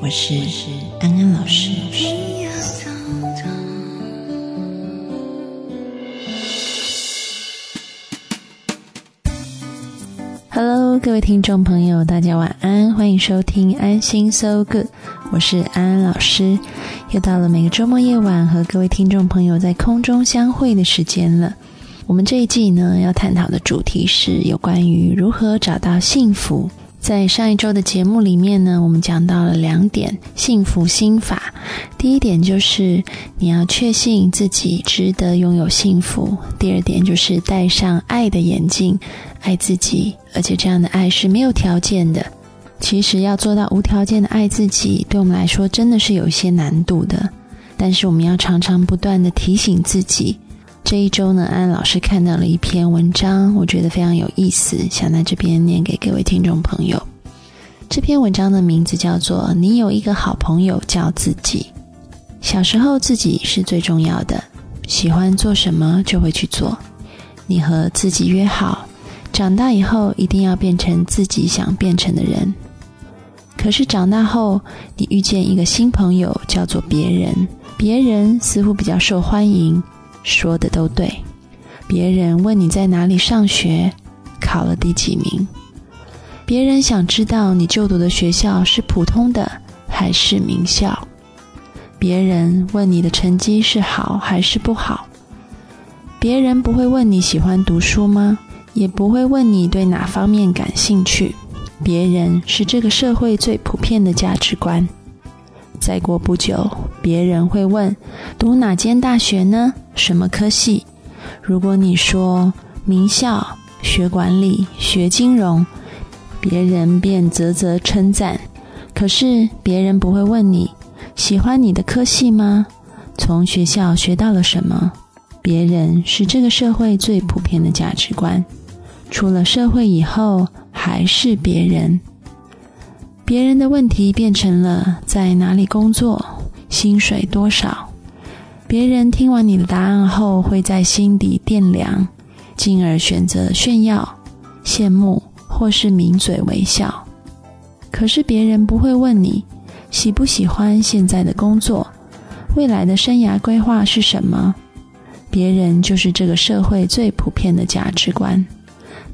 我是安安老师。Hello，各位听众朋友，大家晚安，欢迎收听安心 So Good，我是安安老师。又到了每个周末夜晚和各位听众朋友在空中相会的时间了。我们这一季呢要探讨的主题是有关于如何找到幸福。在上一周的节目里面呢，我们讲到了两点幸福心法。第一点就是你要确信自己值得拥有幸福；第二点就是戴上爱的眼镜，爱自己，而且这样的爱是没有条件的。其实要做到无条件的爱自己，对我们来说真的是有一些难度的。但是我们要常常不断的提醒自己。这一周呢，安老师看到了一篇文章，我觉得非常有意思，想在这边念给各位听众朋友。这篇文章的名字叫做《你有一个好朋友叫自己》。小时候自己是最重要的，喜欢做什么就会去做。你和自己约好，长大以后一定要变成自己想变成的人。可是长大后，你遇见一个新朋友，叫做别人。别人似乎比较受欢迎，说的都对。别人问你在哪里上学，考了第几名。别人想知道你就读的学校是普通的还是名校。别人问你的成绩是好还是不好。别人不会问你喜欢读书吗？也不会问你对哪方面感兴趣。别人是这个社会最普遍的价值观。再过不久，别人会问：读哪间大学呢？什么科系？如果你说名校、学管理、学金融，别人便啧啧称赞。可是别人不会问你喜欢你的科系吗？从学校学到了什么？别人是这个社会最普遍的价值观。出了社会以后。还是别人，别人的问题变成了在哪里工作，薪水多少。别人听完你的答案后，会在心底掂量，进而选择炫耀、羡慕或是抿嘴微笑。可是别人不会问你喜不喜欢现在的工作，未来的生涯规划是什么。别人就是这个社会最普遍的价值观。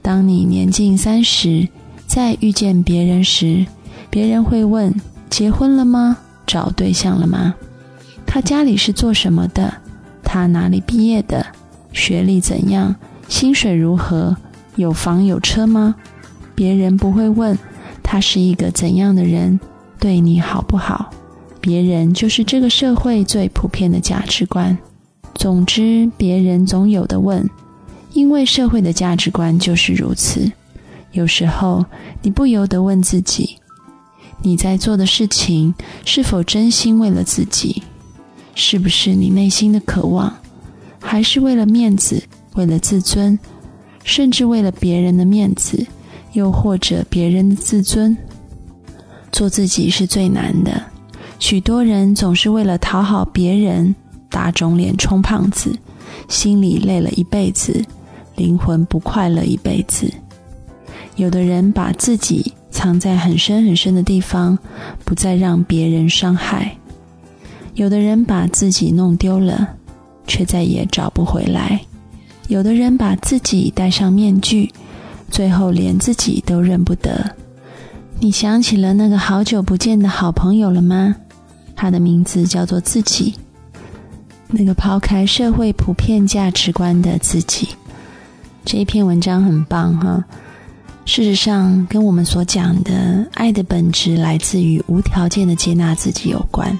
当你年近三十，再遇见别人时，别人会问：结婚了吗？找对象了吗？他家里是做什么的？他哪里毕业的？学历怎样？薪水如何？有房有车吗？别人不会问他是一个怎样的人，对你好不好？别人就是这个社会最普遍的价值观。总之，别人总有的问。因为社会的价值观就是如此，有时候你不由得问自己：你在做的事情是否真心为了自己？是不是你内心的渴望？还是为了面子、为了自尊，甚至为了别人的面子，又或者别人的自尊？做自己是最难的，许多人总是为了讨好别人，打肿脸充胖子，心里累了一辈子。灵魂不快乐一辈子。有的人把自己藏在很深很深的地方，不再让别人伤害；有的人把自己弄丢了，却再也找不回来；有的人把自己戴上面具，最后连自己都认不得。你想起了那个好久不见的好朋友了吗？他的名字叫做自己，那个抛开社会普遍价值观的自己。这一篇文章很棒哈，事实上跟我们所讲的爱的本质来自于无条件的接纳自己有关。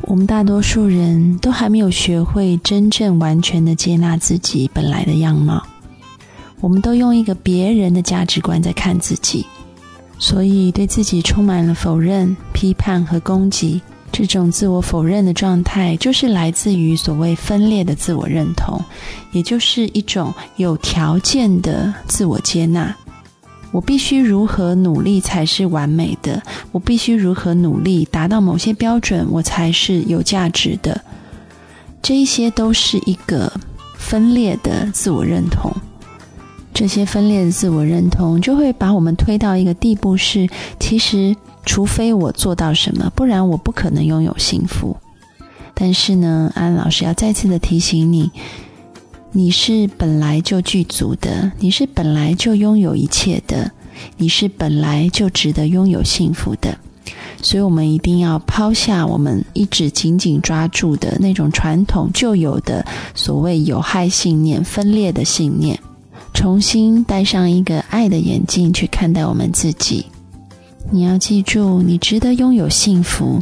我们大多数人都还没有学会真正完全的接纳自己本来的样貌，我们都用一个别人的价值观在看自己，所以对自己充满了否认、批判和攻击，这种自我否认的状态，就是来自于所谓分裂的自我认同，也就是一种有条件的自我接纳。我必须如何努力才是完美的？我必须如何努力达到某些标准，我才是有价值的？这一些都是一个分裂的自我认同。这些分裂的自我认同就会把我们推到一个地步，是其实除非我做到什么，不然我不可能拥有幸福。但是呢，安老师要再次的提醒你。你是本来就具足的，你是本来就拥有一切的，你是本来就值得拥有幸福的。所以，我们一定要抛下我们一直紧紧抓住的那种传统旧有的所谓有害信念、分裂的信念，重新戴上一个爱的眼镜去看待我们自己。你要记住，你值得拥有幸福，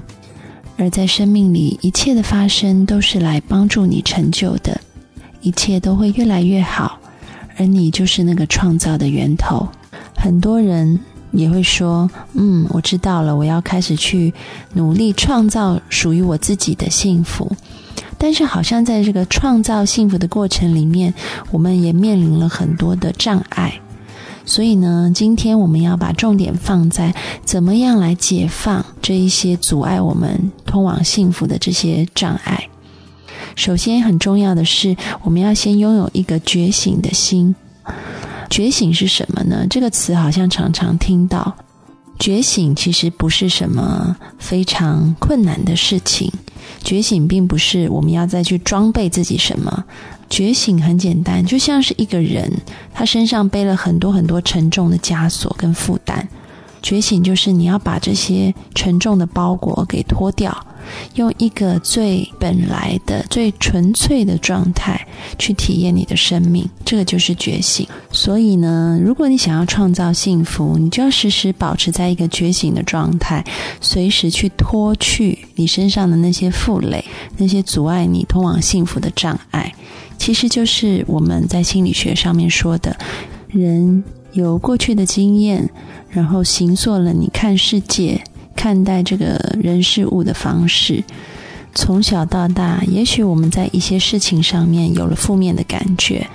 而在生命里一切的发生都是来帮助你成就的。一切都会越来越好，而你就是那个创造的源头。很多人也会说：“嗯，我知道了，我要开始去努力创造属于我自己的幸福。”但是，好像在这个创造幸福的过程里面，我们也面临了很多的障碍。所以呢，今天我们要把重点放在怎么样来解放这一些阻碍我们通往幸福的这些障碍。首先，很重要的是，我们要先拥有一个觉醒的心。觉醒是什么呢？这个词好像常常听到。觉醒其实不是什么非常困难的事情。觉醒并不是我们要再去装备自己什么。觉醒很简单，就像是一个人，他身上背了很多很多沉重的枷锁跟负担。觉醒就是你要把这些沉重的包裹给脱掉。用一个最本来的、最纯粹的状态去体验你的生命，这个就是觉醒。所以呢，如果你想要创造幸福，你就要时时保持在一个觉醒的状态，随时去脱去你身上的那些负累、那些阻碍你通往幸福的障碍。其实就是我们在心理学上面说的，人有过去的经验，然后形塑了你看世界。看待这个人事物的方式，从小到大，也许我们在一些事情上面有了负面的感觉。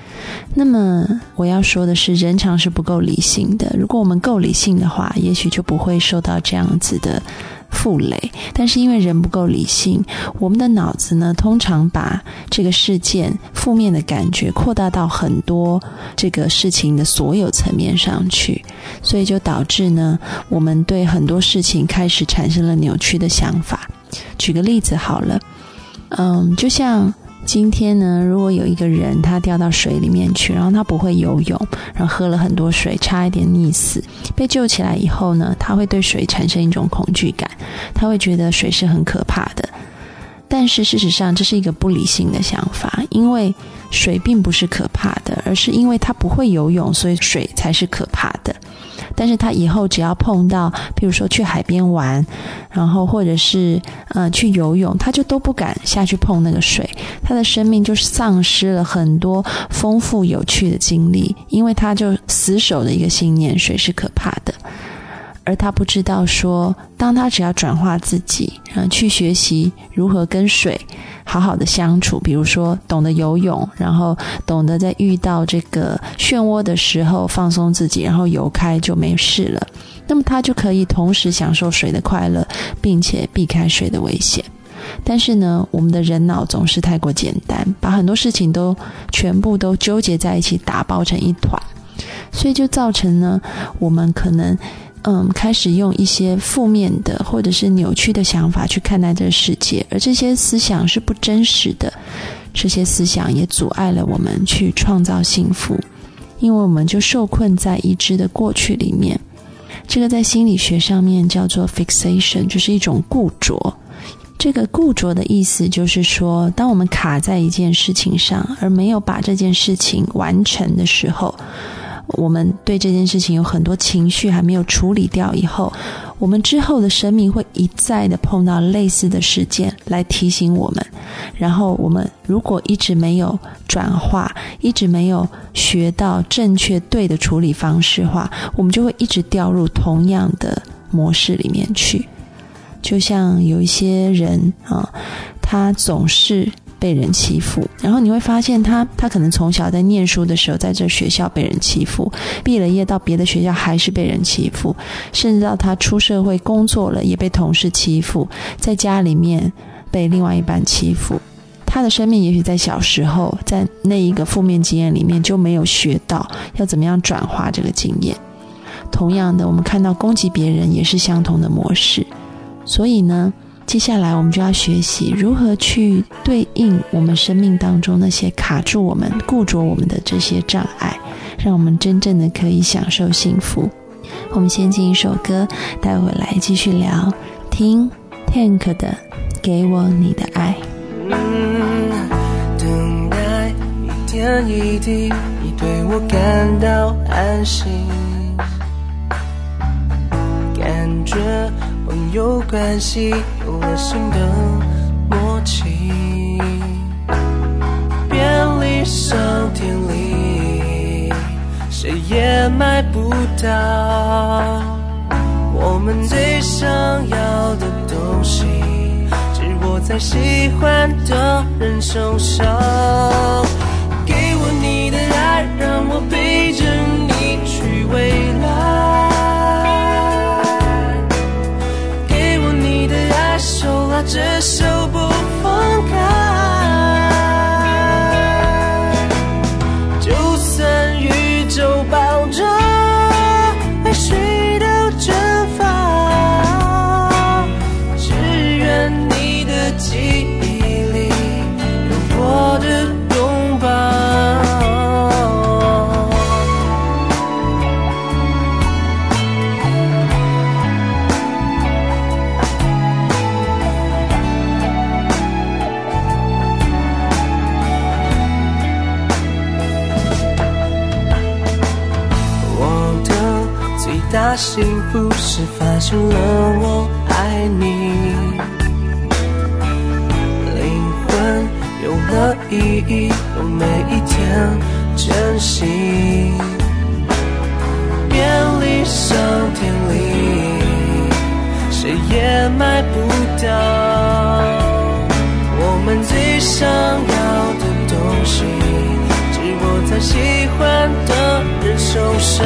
那么我要说的是，人常是不够理性的。如果我们够理性的话，也许就不会受到这样子的。负累，但是因为人不够理性，我们的脑子呢，通常把这个事件负面的感觉扩大到很多这个事情的所有层面上去，所以就导致呢，我们对很多事情开始产生了扭曲的想法。举个例子好了，嗯，就像。今天呢，如果有一个人他掉到水里面去，然后他不会游泳，然后喝了很多水，差一点溺死，被救起来以后呢，他会对水产生一种恐惧感，他会觉得水是很可怕的。但是事实上，这是一个不理性的想法，因为水并不是可怕的，而是因为他不会游泳，所以水才是可怕的。但是他以后只要碰到，比如说去海边玩，然后或者是呃去游泳，他就都不敢下去碰那个水，他的生命就丧失了很多丰富有趣的经历，因为他就死守的一个信念，水是可怕的。而他不知道说，当他只要转化自己，嗯，去学习如何跟水好好的相处，比如说懂得游泳，然后懂得在遇到这个漩涡的时候放松自己，然后游开就没事了。那么他就可以同时享受水的快乐，并且避开水的危险。但是呢，我们的人脑总是太过简单，把很多事情都全部都纠结在一起，打包成一团，所以就造成呢，我们可能。嗯，开始用一些负面的或者是扭曲的想法去看待这个世界，而这些思想是不真实的。这些思想也阻碍了我们去创造幸福，因为我们就受困在已知的过去里面。这个在心理学上面叫做 fixation，就是一种固着。这个固着的意思就是说，当我们卡在一件事情上，而没有把这件事情完成的时候。我们对这件事情有很多情绪还没有处理掉，以后我们之后的生命会一再的碰到类似的事件来提醒我们，然后我们如果一直没有转化，一直没有学到正确对的处理方式的话，我们就会一直掉入同样的模式里面去。就像有一些人啊，他总是。被人欺负，然后你会发现他，他可能从小在念书的时候，在这学校被人欺负，毕了业到别的学校还是被人欺负，甚至到他出社会工作了也被同事欺负，在家里面被另外一半欺负，他的生命也许在小时候在那一个负面经验里面就没有学到要怎么样转化这个经验。同样的，我们看到攻击别人也是相同的模式，所以呢。接下来，我们就要学习如何去对应我们生命当中那些卡住我们、固着我们的这些障碍，让我们真正的可以享受幸福。我们先进一首歌，待会来继续聊。听 Tank 的《给我你的爱》。嗯等待一点一滴，你对我感到安心，感觉。朋友关系，有了新的默契，便利商店里，谁也买不到我们最想要的东西，只握在喜欢的人手上。给我你的爱，让我陪着你去未来。这手不放开。幸福是发现了我爱你，灵魂有了意义，用每一天珍惜。便利商店里，谁也买不到我们最想要的东西，只握在喜欢的人手上。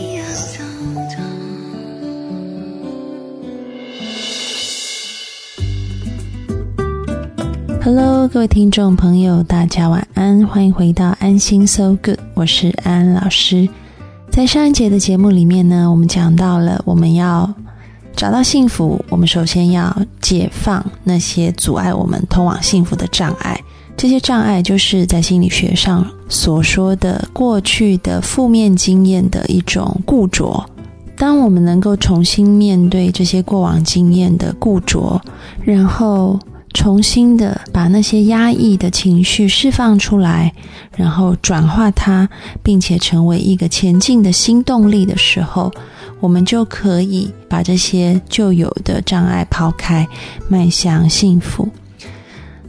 各位听众朋友，大家晚安，欢迎回到安心 So Good，我是安安老师。在上一节的节目里面呢，我们讲到了我们要。找到幸福，我们首先要解放那些阻碍我们通往幸福的障碍。这些障碍就是在心理学上所说的过去的负面经验的一种固着。当我们能够重新面对这些过往经验的固着，然后重新的把那些压抑的情绪释放出来，然后转化它，并且成为一个前进的新动力的时候。我们就可以把这些旧有的障碍抛开，迈向幸福。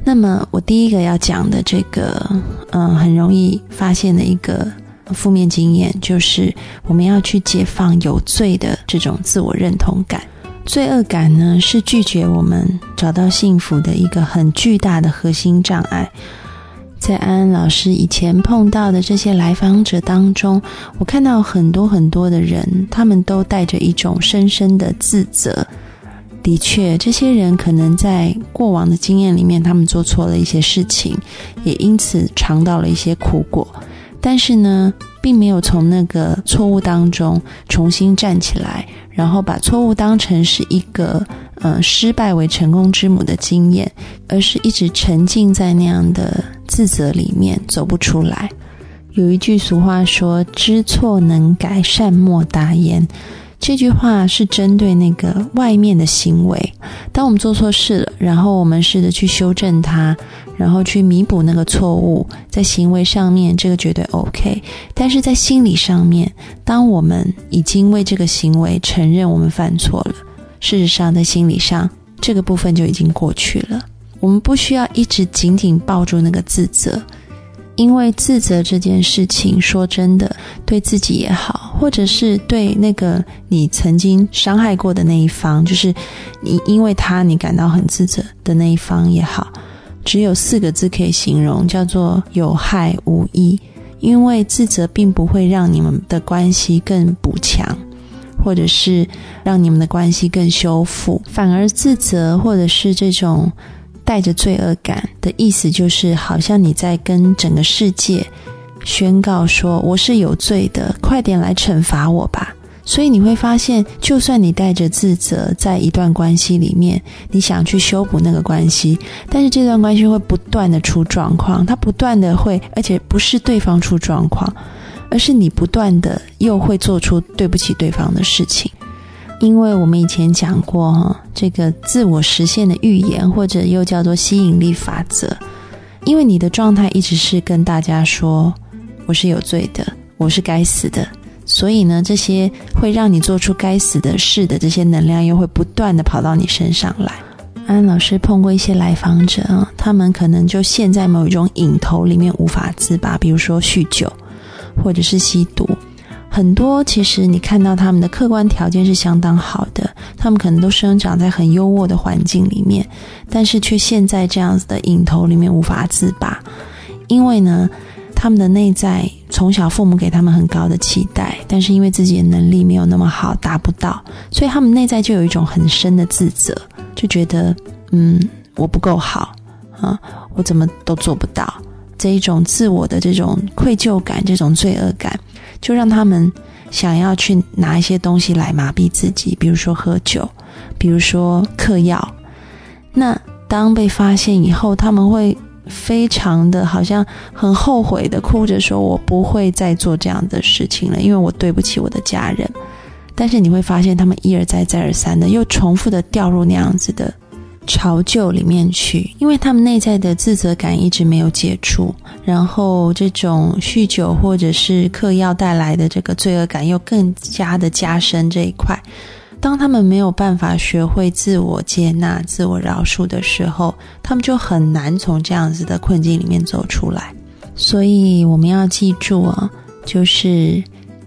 那么，我第一个要讲的这个，嗯，很容易发现的一个负面经验，就是我们要去解放有罪的这种自我认同感。罪恶感呢，是拒绝我们找到幸福的一个很巨大的核心障碍。在安安老师以前碰到的这些来访者当中，我看到很多很多的人，他们都带着一种深深的自责。的确，这些人可能在过往的经验里面，他们做错了一些事情，也因此尝到了一些苦果。但是呢，并没有从那个错误当中重新站起来，然后把错误当成是一个呃失败为成功之母的经验，而是一直沉浸在那样的自责里面走不出来。有一句俗话说：“知错能改，善莫大焉。”这句话是针对那个外面的行为。当我们做错事了，然后我们试着去修正它，然后去弥补那个错误，在行为上面这个绝对 OK。但是在心理上面，当我们已经为这个行为承认我们犯错了，事实上在心理上这个部分就已经过去了。我们不需要一直紧紧抱住那个自责。因为自责这件事情，说真的，对自己也好，或者是对那个你曾经伤害过的那一方，就是你因为他你感到很自责的那一方也好，只有四个字可以形容，叫做有害无益。因为自责并不会让你们的关系更补强，或者是让你们的关系更修复，反而自责或者是这种。带着罪恶感的意思，就是好像你在跟整个世界宣告说：“我是有罪的，快点来惩罚我吧。”所以你会发现，就算你带着自责在一段关系里面，你想去修补那个关系，但是这段关系会不断的出状况，它不断的会，而且不是对方出状况，而是你不断的又会做出对不起对方的事情。因为我们以前讲过哈，这个自我实现的预言，或者又叫做吸引力法则。因为你的状态一直是跟大家说我是有罪的，我是该死的，所以呢，这些会让你做出该死的事的这些能量，又会不断的跑到你身上来。安老师碰过一些来访者啊，他们可能就陷在某一种瘾头里面无法自拔，比如说酗酒，或者是吸毒。很多其实你看到他们的客观条件是相当好的，他们可能都生长在很优渥的环境里面，但是却陷在这样子的瘾头里面无法自拔。因为呢，他们的内在从小父母给他们很高的期待，但是因为自己的能力没有那么好，达不到，所以他们内在就有一种很深的自责，就觉得嗯我不够好啊，我怎么都做不到这一种自我的这种愧疚感，这种罪恶感。就让他们想要去拿一些东西来麻痹自己，比如说喝酒，比如说嗑药。那当被发现以后，他们会非常的好像很后悔的哭着说：“我不会再做这样的事情了，因为我对不起我的家人。”但是你会发现，他们一而再、再而三的又重复的掉入那样子的。潮旧里面去，因为他们内在的自责感一直没有解除，然后这种酗酒或者是嗑药带来的这个罪恶感又更加的加深这一块。当他们没有办法学会自我接纳、自我饶恕的时候，他们就很难从这样子的困境里面走出来。所以我们要记住啊，就是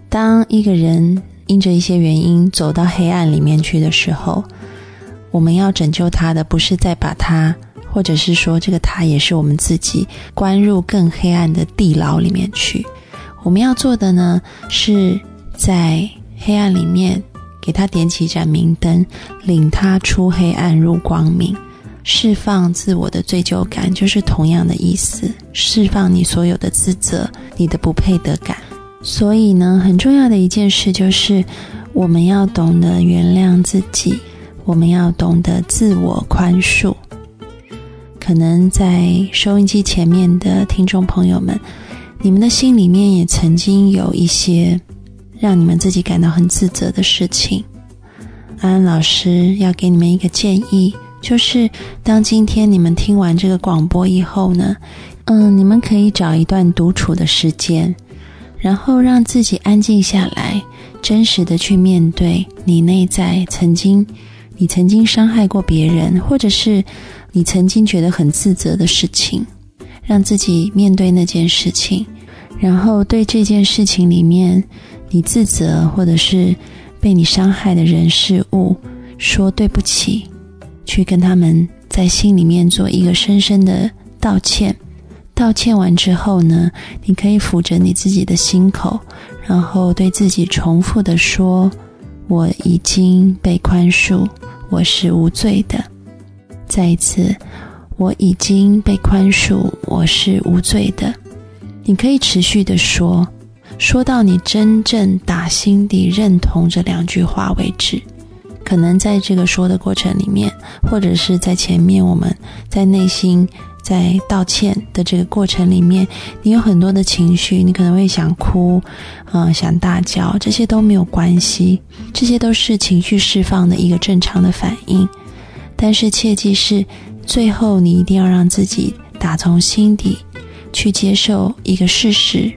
当一个人因着一些原因走到黑暗里面去的时候，我们要拯救他的，不是再把他，或者是说这个他也是我们自己，关入更黑暗的地牢里面去。我们要做的呢，是在黑暗里面给他点起一盏明灯，领他出黑暗入光明。释放自我的罪疚感，就是同样的意思。释放你所有的自责，你的不配得感。所以呢，很重要的一件事就是，我们要懂得原谅自己，我们要懂得自我宽恕。可能在收音机前面的听众朋友们，你们的心里面也曾经有一些让你们自己感到很自责的事情。安安老师要给你们一个建议。就是当今天你们听完这个广播以后呢，嗯，你们可以找一段独处的时间，然后让自己安静下来，真实的去面对你内在曾经，你曾经伤害过别人，或者是你曾经觉得很自责的事情，让自己面对那件事情，然后对这件事情里面你自责或者是被你伤害的人事物说对不起。去跟他们在心里面做一个深深的道歉，道歉完之后呢，你可以抚着你自己的心口，然后对自己重复的说：“我已经被宽恕，我是无罪的。”再一次，“我已经被宽恕，我是无罪的。”你可以持续的说，说到你真正打心底认同这两句话为止。可能在这个说的过程里面，或者是在前面我们在内心在道歉的这个过程里面，你有很多的情绪，你可能会想哭，嗯，想大叫，这些都没有关系，这些都是情绪释放的一个正常的反应。但是切记是，最后你一定要让自己打从心底去接受一个事实，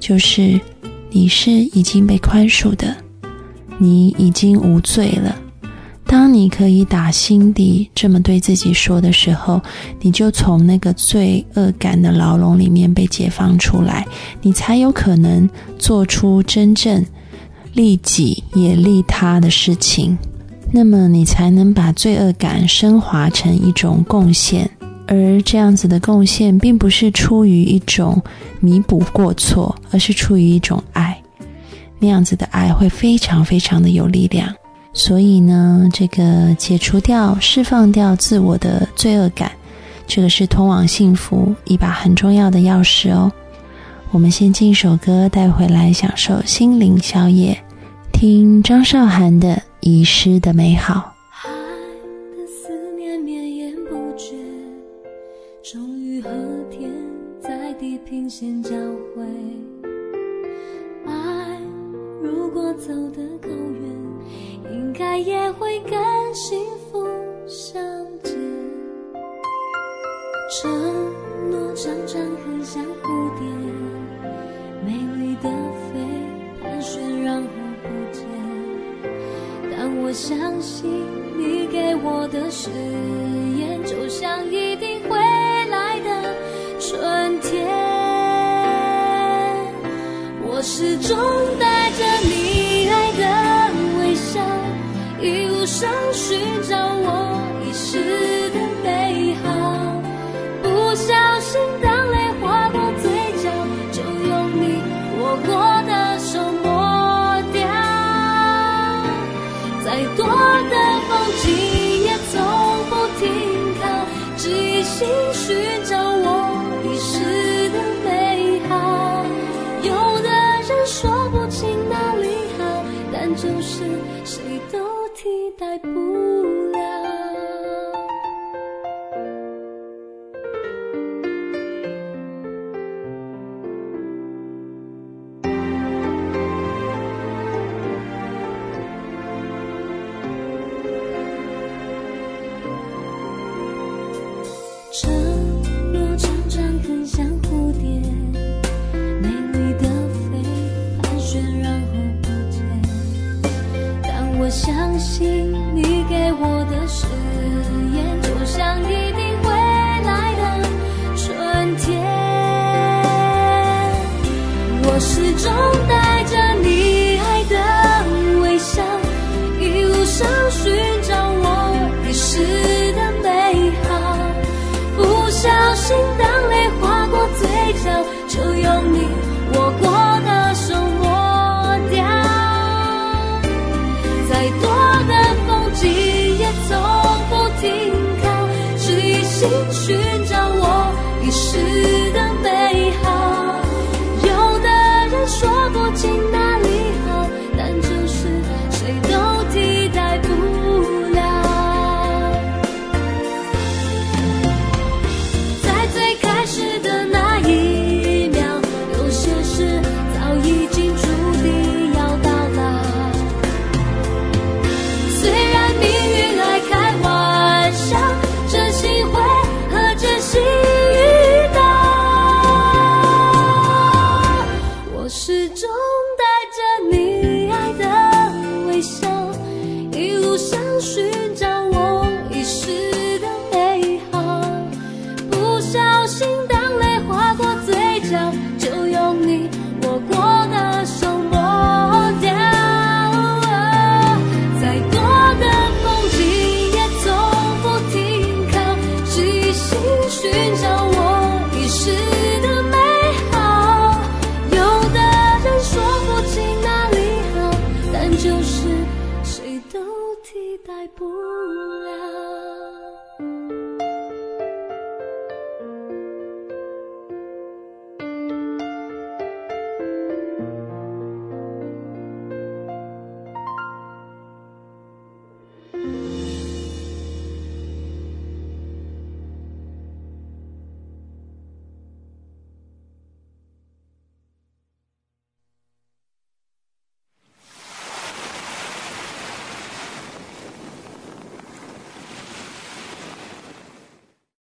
就是你是已经被宽恕的，你已经无罪了。当你可以打心底这么对自己说的时候，你就从那个罪恶感的牢笼里面被解放出来，你才有可能做出真正利己也利他的事情。那么你才能把罪恶感升华成一种贡献，而这样子的贡献并不是出于一种弥补过错，而是出于一种爱。那样子的爱会非常非常的有力量。所以呢，这个解除掉、释放掉自我的罪恶感，这个是通往幸福一把很重要的钥匙哦。我们先进一首歌带回来，享受心灵宵夜，听张韶涵的《遗失的美好》。爱的思念绵延不绝，终于和天在地平线交汇。爱如果走得。该也会跟幸福相见。承诺常常很像蝴蝶，美丽的飞，盘旋然后不见。但我相信你给我的誓言，就像一定会来的春天。我始终带着你上寻找我爱不了相信你给我